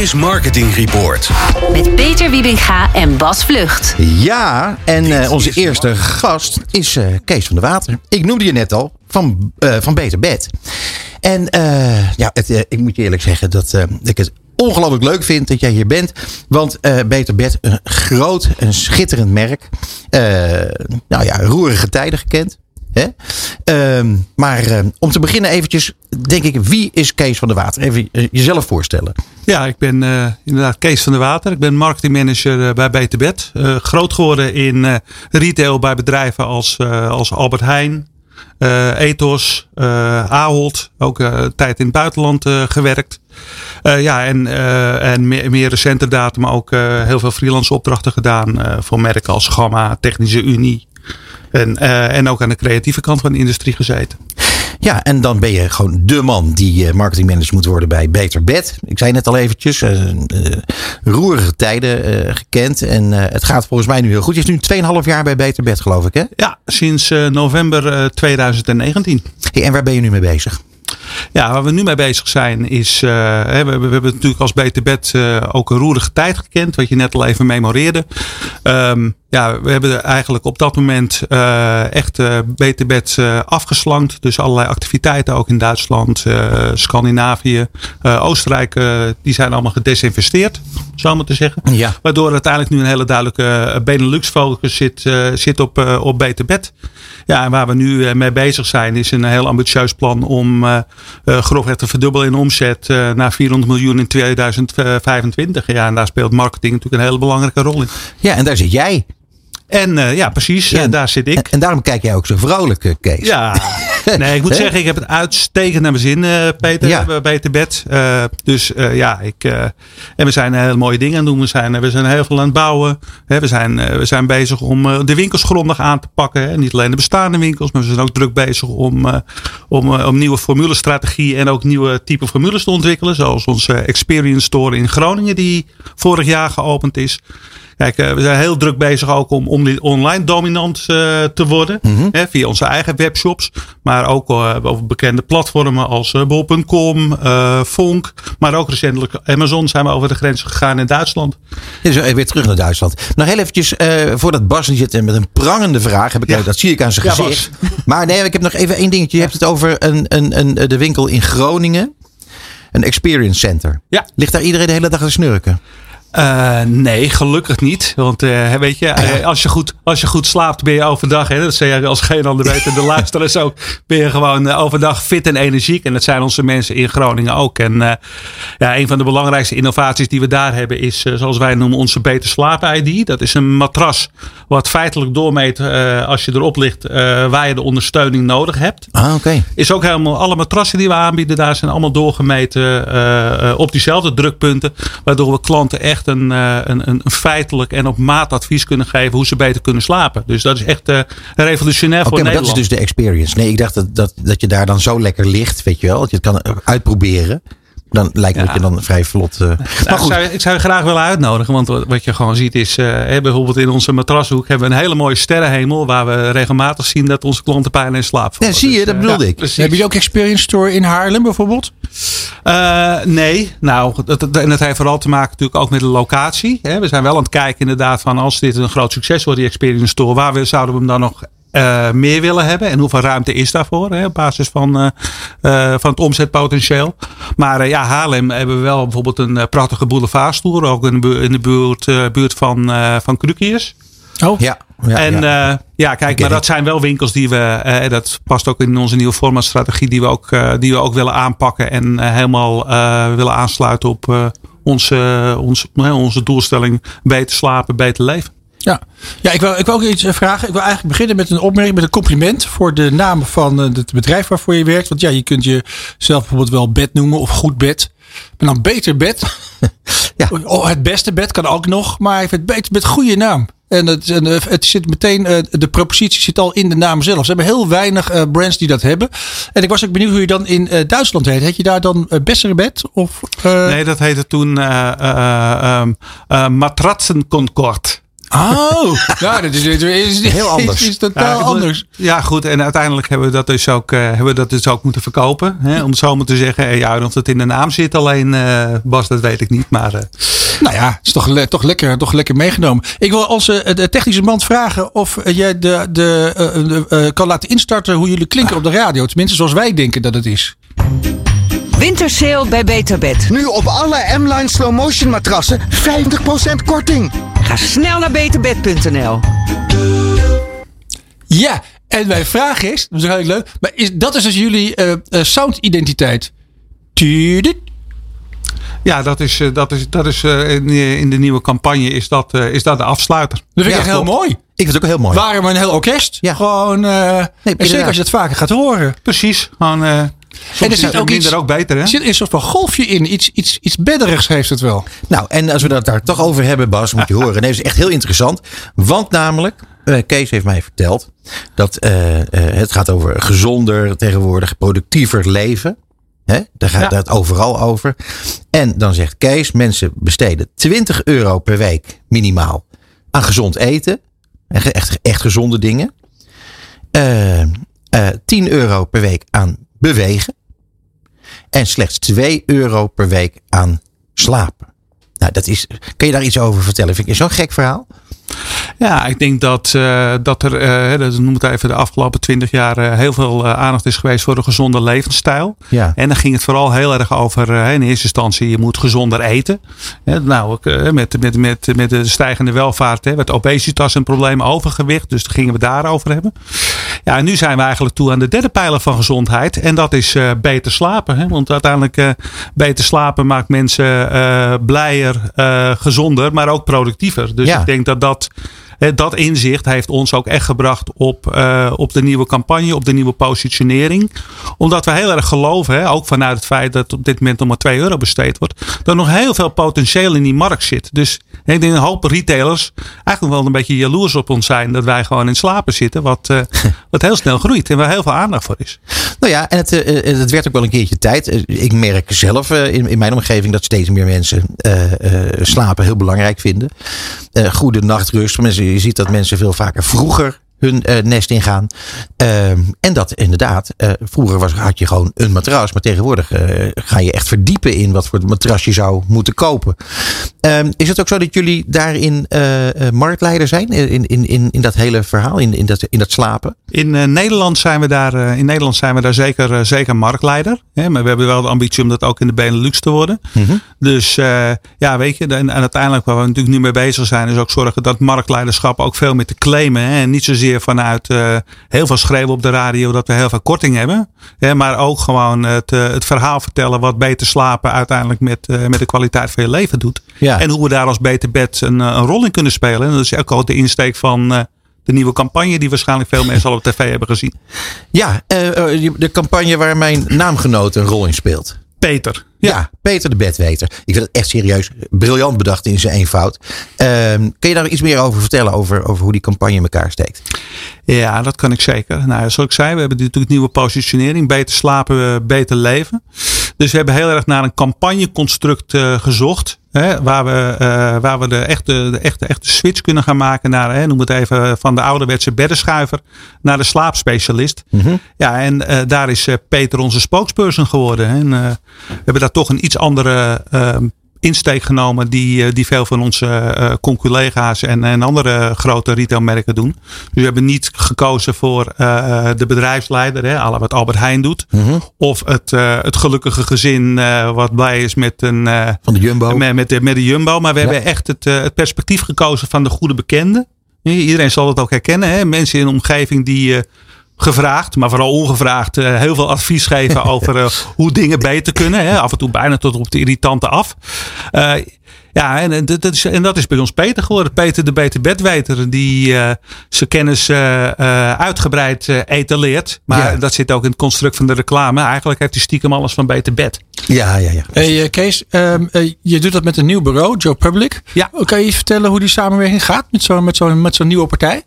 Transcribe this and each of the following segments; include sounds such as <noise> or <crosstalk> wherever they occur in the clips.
is Marketing Report. Met Peter Wiebinga en Bas Vlucht. Ja, en eh, onze eerste gast is eh, Kees van der Water. Ik noemde je net al, van, eh, van Beter Bed. En eh, ja, het, ik moet je eerlijk zeggen dat eh, ik het ongelooflijk leuk vind dat jij hier bent. Want eh, Beter Bed, een groot, een schitterend merk. Eh, nou ja, roerige tijden gekend. Ehm, maar eh, om te beginnen eventjes, denk ik, wie is Kees van der Water? Even eh, jezelf voorstellen. Ja, ik ben eh, inderdaad Kees van der Water. Ik ben marketingmanager uh, bij Beter Bed. Uh, groot geworden in uh, retail bij bedrijven als, als Albert Heijn, Ethos, Ahold. Ook een tijd in het buitenland gewerkt. ja, en, en meer, meer recente datum ook heel veel freelance opdrachten gedaan voor merken als Gamma, Technische Unie. En, uh, en ook aan de creatieve kant van de industrie gezeten. Ja, en dan ben je gewoon de man die uh, marketingmanager moet worden bij Beter Bed. Ik zei net al eventjes, uh, roerige tijden gekend. En het gaat volgens mij nu heel goed. Je is nu 2,5 jaar bij Beter Bed, geloof ik, hè? Ja, sinds november 2019. Hey, en waar ben je nu mee bezig? Ja, waar we nu mee bezig zijn is. Uh, we, we, we, hebben natuurlijk als Beter Bed uh, ook een roerige tijd gekend. Wat je net al even memoreerde. Um, ja, we hebben eigenlijk op dat moment uh, echt uh, Bed afgeslankt. Dus allerlei activiteiten ook in Duitsland, Scandinavië, Oostenrijk. die zijn allemaal gedesinvesteerd, zo maar te zeggen. Ja. Waardoor uiteindelijk nu een hele duidelijke Benelux focus zit, zit op, op. Ja, en waar we nu mee bezig zijn is een heel ambitieus plan om uh, grofweg te verdubbelen in omzet uh, naar 400 miljoen in 2025. Ja, en daar speelt marketing natuurlijk een hele belangrijke rol in. Ja, en daar zit jij. En uh, ja, precies, ja, daar zit ik. En, en, daarom kijk jij ook zo vrolijk, Kees. Ja, <laughs> nee, ik moet zeggen, ik heb het uitstekend naar mijn zin, uh, Peter, ja. Beter Bed. Uh, dus ja, ik, en we zijn hele mooie dingen aan het doen. We zijn, we zijn heel veel aan het bouwen. Hè, we, zijn, we zijn bezig om de winkels grondig aan te pakken. Hè. Niet alleen de bestaande winkels, maar we zijn ook druk bezig om, om, om nieuwe formulestrategieën en ook nieuwe type formules te ontwikkelen. Zoals onze Experience Store in Groningen, die vorig jaar geopend is. Kijk, we zijn heel druk bezig ook om, om die online dominant uh, te worden. Mhm. Hè, via onze eigen webshops. Maar ook over bekende platformen als bol.com, Fonk. Maar ook recentelijk Amazon zijn we over de grens gegaan in Duitsland. Zo weer terug naar Duitsland. Nog heel eventjes, voordat Bas zit met een prangende vraag. Heb ik, ja. Dat zie ik aan zijn gezicht. <laughs> Maar nee, ik heb nog even één dingetje. Je hebt het over een, een, een, de winkel in Groningen. Een experience center. Ja. Ligt daar iedereen de hele dag te snurken? Uh, nee, gelukkig niet. Want uh, weet je, uh, als, je goed, als je goed slaapt, ben je overdag. Hè, dat zei je als geen ander weet. De <laughs> luisteraars ook. Ben je gewoon overdag fit en energiek. En dat zijn onze mensen in Groningen ook. En ja, een van de belangrijkste innovaties die we daar hebben is, zoals wij noemen, onze Beter Slaap ID. Dat is een matras wat feitelijk doormeet als je erop ligt waar je de ondersteuning nodig hebt. Ah, oké. Okay. Is ook helemaal, alle matrassen die we aanbieden daar zijn allemaal doorgemeten op diezelfde drukpunten. Waardoor we klanten echt een, een, een, feitelijk en op maat advies kunnen geven hoe ze beter kunnen slapen. Dus dat is echt uh, revolutionair okay, voor maar Nederland. dat is dus de experience. Nee, ik dacht dat, dat, dat je daar dan zo lekker ligt, weet je wel. Dat je het kan uitproberen. Dan lijkt ja. dat je dan vrij vlot. Uh, nou, maar goed. Ik, zou, ik zou je graag willen uitnodigen. Want wat je gewoon ziet is. Uh, bijvoorbeeld in onze matrashoek hebben we een hele mooie sterrenhemel. Waar we regelmatig zien dat onze klanten pijn in slaap vallen. Ja, zie je, dus, dat bedoelde ja, ik. Precies. Heb je ook Experience Store in Haarlem bijvoorbeeld? Uh, nee, nou, dat, dat, en dat heeft vooral te maken natuurlijk ook met de locatie. Hè. We zijn wel aan het kijken inderdaad van als dit een groot succes wordt, die Experience Store. Waar we, zouden we hem dan nog uh, meer willen hebben. En hoeveel ruimte is daarvoor hè, op basis van, uh, uh, van het omzetpotentieel. Maar ja, Haarlem hebben we wel bijvoorbeeld een prachtige boulevardstoer. Ook in de, bu in de buurt, buurt van, van Krukiers. Oh. Ja. Ja, en ja, uh, ja kijk, maar dat zijn wel winkels die we, uh, dat past ook in onze nieuwe formatstrategie, die we ook, uh, die we ook willen aanpakken en helemaal willen aansluiten op onze, onze, onze doelstelling beter slapen, beter leven. Ja, ja ik, wil, ik wil ook iets vragen. Ik wil eigenlijk beginnen met een opmerking, met een compliment voor de naam van het bedrijf waarvoor je werkt. Want ja, je kunt jezelf bijvoorbeeld wel bed noemen of goed bed. Maar dan beter bed. <laughs> ja. oh, het beste bed kan ook nog, maar het beter bed, goede naam. En het, het zit meteen, de propositie zit al in de naam zelf. Ze hebben heel weinig brands die dat hebben. En ik was ook benieuwd hoe je dan in Duitsland heet. Heet je daar dan Besserbed? Of, uh... Nee, dat heette toen uh, uh. Oh, <laughs> ja, dat is, is, heel anders. Is, is totaal ja, anders. Ja, goed. En uiteindelijk hebben we dat dus ook, uh, hebben we dat dus ook moeten verkopen. Hè? Om zo maar te zeggen. Ja, of het in de naam zit alleen, uh, Bas, dat weet ik niet. Maar, uh, nou ja, het is toch, le toch, lekker, toch lekker meegenomen. Ik wil onze de technische man vragen of jij de, de, de kan laten instarten hoe jullie klinken op de radio. Tenminste, zoals wij denken dat het is. Wintersale bij Beterbed. Nu op alle M-Line Slow Motion matrassen 50% korting. Ga snel naar beterbed.nl. Ja, en mijn vraag is, dat is heel leuk, maar is, dat is dus jullie uh, uh, soundidentiteit. Ja, dat is, dat is, dat is uh, in, in, de nieuwe campagne is dat, is dat de afsluiter. Dat vind ik ja, echt heel mooi. Ik vind het ook heel mooi. Waarom een heel orkest? Ja. Gewoon, nee, zeker als je het vaker gaat horen. Precies, gewoon... Soms en er zit ook iets, er ook beter, hè? Er zit een soort van golfje in. Iets, iets, iets bedderigs heeft het wel. Nou, en als we dat daar toch over hebben, Bas, moet je horen. Nee, dat is echt heel interessant. Want namelijk, uh, Kees heeft mij verteld dat uh, uh, het gaat over gezonder, tegenwoordig productiever leven. Hè? Daar gaat ja. het overal over. En dan zegt Kees, mensen besteden 20 euro per week minimaal aan gezond eten. Echt, echt gezonde dingen. 10 euro per week aan bewegen. En slechts 2 euro per week aan slapen. Nou, dat is. Kun je daar iets over vertellen? Vind je zo'n gek verhaal? Ja, ik denk dat, uh, dat er, uh, dat noem het even de afgelopen twintig jaar, uh, heel veel aandacht is geweest voor een gezonde levensstijl. Ja. En dan ging het vooral heel erg over, in eerste instantie, je moet gezonder eten. nou, met, met, met, met de stijgende welvaart werd obesitas een probleem, overgewicht. Dus daar gingen we daarover hebben. Ja, en nu zijn we eigenlijk toe aan de derde pijler van gezondheid. En dat is beter slapen. Hè? Want uiteindelijk, beter slapen maakt mensen blijer, gezonder, maar ook productiever. Dus ja. ik denk dat dat out. Dat inzicht heeft ons ook echt gebracht op, uh, op de nieuwe campagne, op de nieuwe positionering. Omdat we heel erg geloven, hè, ook vanuit het feit dat op dit moment nog maar 2 euro besteed wordt, dat er nog heel veel potentieel in die markt zit. Dus ik denk een hoop retailers eigenlijk wel een beetje jaloers op ons zijn dat wij gewoon in slapen zitten, wat, uh, <laughs> wat heel snel groeit en waar heel veel aandacht voor is. Nou ja, en het, uh, het werd ook wel een keertje tijd. Ik merk zelf in, in mijn omgeving dat steeds meer mensen slapen heel belangrijk vinden. goede nachtrust. Mensen je ziet dat mensen veel vaker vroeger hun uh, nest ingaan. Uh, en dat inderdaad, uh, vroeger was, had je gewoon een matras. Maar tegenwoordig ga je echt verdiepen in wat voor matras je zou moeten kopen. Ehm, is het ook zo dat jullie daarin marktleider zijn? In, in, in, in dat hele verhaal, in, in, dat, in dat slapen? In, Nederland, zijn we daar, in Nederland zijn we daar zeker, zeker marktleider. Hè? Maar we hebben wel de ambitie om dat ook in de Benelux te worden. Mm -hmm. Dus ja, weet je, en, en uiteindelijk waar we natuurlijk nu mee bezig zijn, is ook zorgen dat marktleiderschap ook veel meer te claimen. Hè? En niet zozeer vanuit uh, heel veel schreeuwen op de radio dat we heel veel korting hebben. Hè, maar ook gewoon het, uh, het verhaal vertellen wat beter slapen uiteindelijk met, uh, met de kwaliteit van je leven doet. Ja. En hoe we daar als beter bed een, een rol in kunnen spelen. En dat is ook al de insteek van de nieuwe campagne die waarschijnlijk veel mensen al op tv hebben gezien. Ja, de campagne waar mijn naamgenoot een rol in speelt. Peter. Ja. ja, Peter de Bedweter. Ik vind het echt serieus briljant bedacht in zijn eenvoud. Um, kun je daar iets meer over vertellen, over, over hoe die campagne in elkaar steekt? Ja, dat kan ik zeker. Nou, zoals ik zei, we hebben natuurlijk nieuwe positionering. Beter slapen, beter leven. Dus we hebben heel erg naar een campagneconstruct uh, gezocht. Hè, waar we, uh, waar we de, echte, de echte, echte switch kunnen gaan maken naar, hè, noem het even, van de ouderwetse beddenschuiver naar de slaapspecialist. Mm -hmm. Ja, en uh, daar is Peter onze spokesperson geworden. En we hebben daar toch een iets andere insteek genomen die, die veel van onze uh, conculega's en, en andere grote retailmerken doen. Dus we hebben niet gekozen voor uh, de bedrijfsleider, hè, wat Albert Heijn doet. Mm -hmm. Of het, uh, het gelukkige gezin wat blij is met een van de Jumbo. Met, met, de, met de Jumbo. Maar we ja. hebben echt het, het perspectief gekozen van de goede bekende. Iedereen zal het ook herkennen. Hè? Mensen in een omgeving die gevraagd, maar vooral ongevraagd, uh, heel veel advies geven <laughs> over uh, hoe dingen beter kunnen. Hè? Af en toe bijna tot op de irritante af. Uh, ja, en, en, dat is, en dat is bij ons Peter geworden. Peter de Beter Bedweter, die zijn kennis uitgebreid etaleert. Maar Ja. dat zit ook in het construct van de reclame. Eigenlijk heeft hij stiekem alles van Beter Bed. Ja, ja, ja. Hey, uh, Kees, um, uh, je doet dat met een nieuw bureau, Joe Public. Ja. Kan je vertellen hoe die samenwerking gaat met zo'n met zo'n met zo'n nieuwe partij?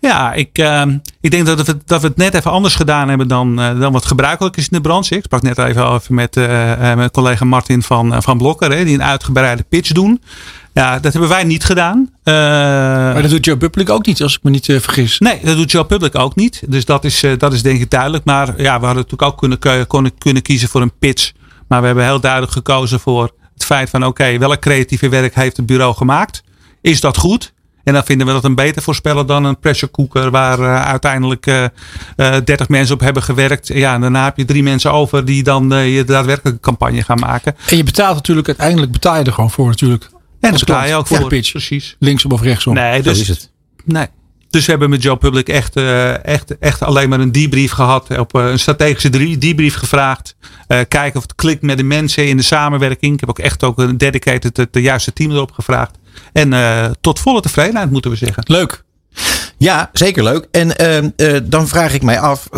Ja, ik, uh, ik denk dat we, dat we het net even anders gedaan hebben dan, uh, dan wat gebruikelijk is in de branche. Ik sprak net even over met uh, mijn collega Martin van, van Blokker, hè, die een uitgebreide pitch doen. Ja, dat hebben wij niet gedaan. maar dat doet Joe Public ook niet, als ik me niet vergis. Nee, dat doet Joe Public ook niet. Dus dat is, dat is denk ik duidelijk. Maar ja, we hadden natuurlijk ook kunnen, kunnen, kunnen kiezen voor een pitch. Maar we hebben heel duidelijk gekozen voor het feit van oké, welk creatieve werk heeft het bureau gemaakt? Is dat goed? En dan vinden we dat een beter voorspeller dan een pressure cooker waar uh, uiteindelijk uh, uh, 30 mensen op hebben gewerkt. Ja, en daarna heb je drie mensen over die dan je daadwerkelijke campagne gaan maken. En je betaalt natuurlijk, uiteindelijk betaal je er gewoon voor natuurlijk. En daar betaal je ook voor. pitch. Precies. Linksom of rechtsom. Nee, dus, is het. Nee. Dus we hebben met Joe Public echt, uh, echt, echt alleen maar een debrief gehad. Op uh, een strategische debrief gevraagd. Uh, kijken of het klikt met de mensen in de samenwerking. Ik heb ook echt ook een dedicated het, de juiste team erop gevraagd. En tot volle tevredenheid moeten we zeggen. Leuk. Ja, zeker leuk. En dan vraag ik mij af,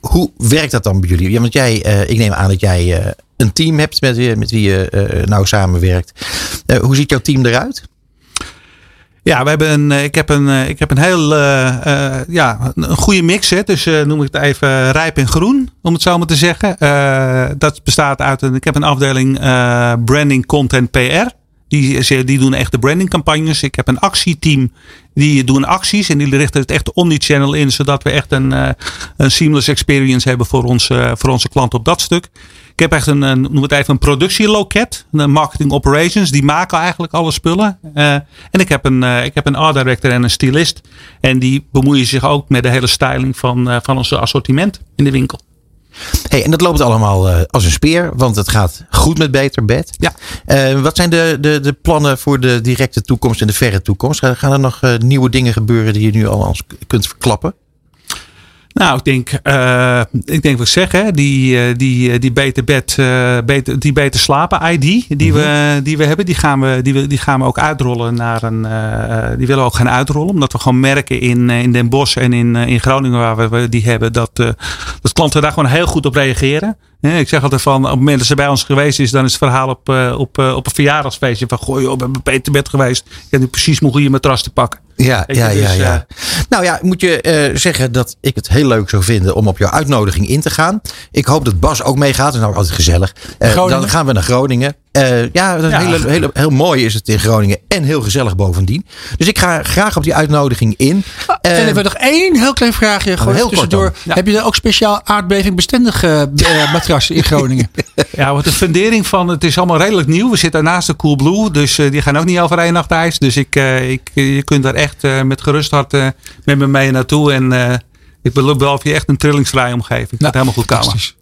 hoe werkt dat dan bij jullie? Ja, want jij, ik neem aan dat jij een team hebt met, met wie je nou samenwerkt. hoe ziet jouw team eruit? Ja, we hebben een, ik, heb een, ik heb een heel uh, ja, een goede mix. Hè. Dus noem ik het even rijp en groen, om het zo maar te zeggen. dat bestaat uit een. Ik heb een afdeling branding, content, PR. Die, die doen echt de brandingcampagnes. Ik heb een actieteam. Die doen acties. En die richten het echt omnichannel in. Zodat we echt een, een seamless experience hebben voor onze, voor onze klanten op dat stuk. Ik heb echt een, noem het even een productieloket. Een marketing operations. Die maken eigenlijk alle spullen. En ik heb een, ik heb een art director en een stylist. En die bemoeien zich ook met de hele styling van, uh, van onze assortiment in de winkel. Hey, en dat loopt allemaal uh, als een speer, want het gaat goed met Beter Bed. Ja. Uh, wat zijn de, de, de plannen voor de directe toekomst en de verre toekomst? Gaan er nog uh, nieuwe dingen gebeuren die je nu al kunt verklappen? Nou, ik denk, uh, ik denk wat ik zeg, hè, die, die, die beter bed, uh, beter, die beter slapen ID die, mm -hmm. we, die we hebben, die gaan we, die, die gaan we ook uitrollen naar een, uh, die willen we ook gaan uitrollen. Omdat we gewoon merken in, in Den Bosch en in, in Groningen waar we die hebben, dat, dat klanten daar gewoon heel goed op reageren. Ja, ik zeg altijd van, op het moment dat ze bij ons geweest is, dan is het verhaal op, op, op een verjaardagsfeestje van, goh joh, ben bij Peter Bed geweest. Ik heb nu precies mijn goede matras te pakken. Ja, ja, ja, dus, ja. Nou ja, moet je uh, zeggen dat ik het heel leuk zou vinden om op jouw uitnodiging in te gaan. Ik hoop dat Bas ook meegaat. Dat is nou altijd gezellig. Uh, dan gaan we naar Groningen. Ja, ja. Hele, hele, heel mooi is het in Groningen. En heel gezellig bovendien. Dus ik ga graag op die uitnodiging in. Oh, en hebben we nog één heel klein vraagje. Gewoon heel tussendoor. Ja. Heb je er ook speciaal aardbevingbestendige <laughs> matrassen in Groningen? ja, wat de fundering van het is allemaal redelijk nieuw. We zitten naast de Coolblue. Dus die gaan ook niet over één nacht ijs. Dus ik, ik, je kunt daar echt uh, met gerust hart uh, met me mee naartoe. En uh, ik beloof je echt een trillingsvrije omgeving. Het nou, helemaal goed komen.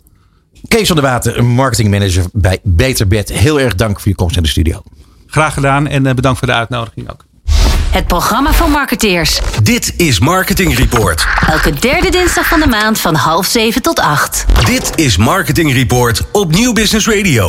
Kees van der Water, marketingmanager bij Beterbed. Heel erg dank voor je komst in de studio. Graag gedaan en bedankt voor de uitnodiging ook. Het programma van marketeers. Dit is Marketing Report. Elke derde dinsdag van de maand van half zeven tot acht. Dit is Marketing Report op Nieuw Business Radio.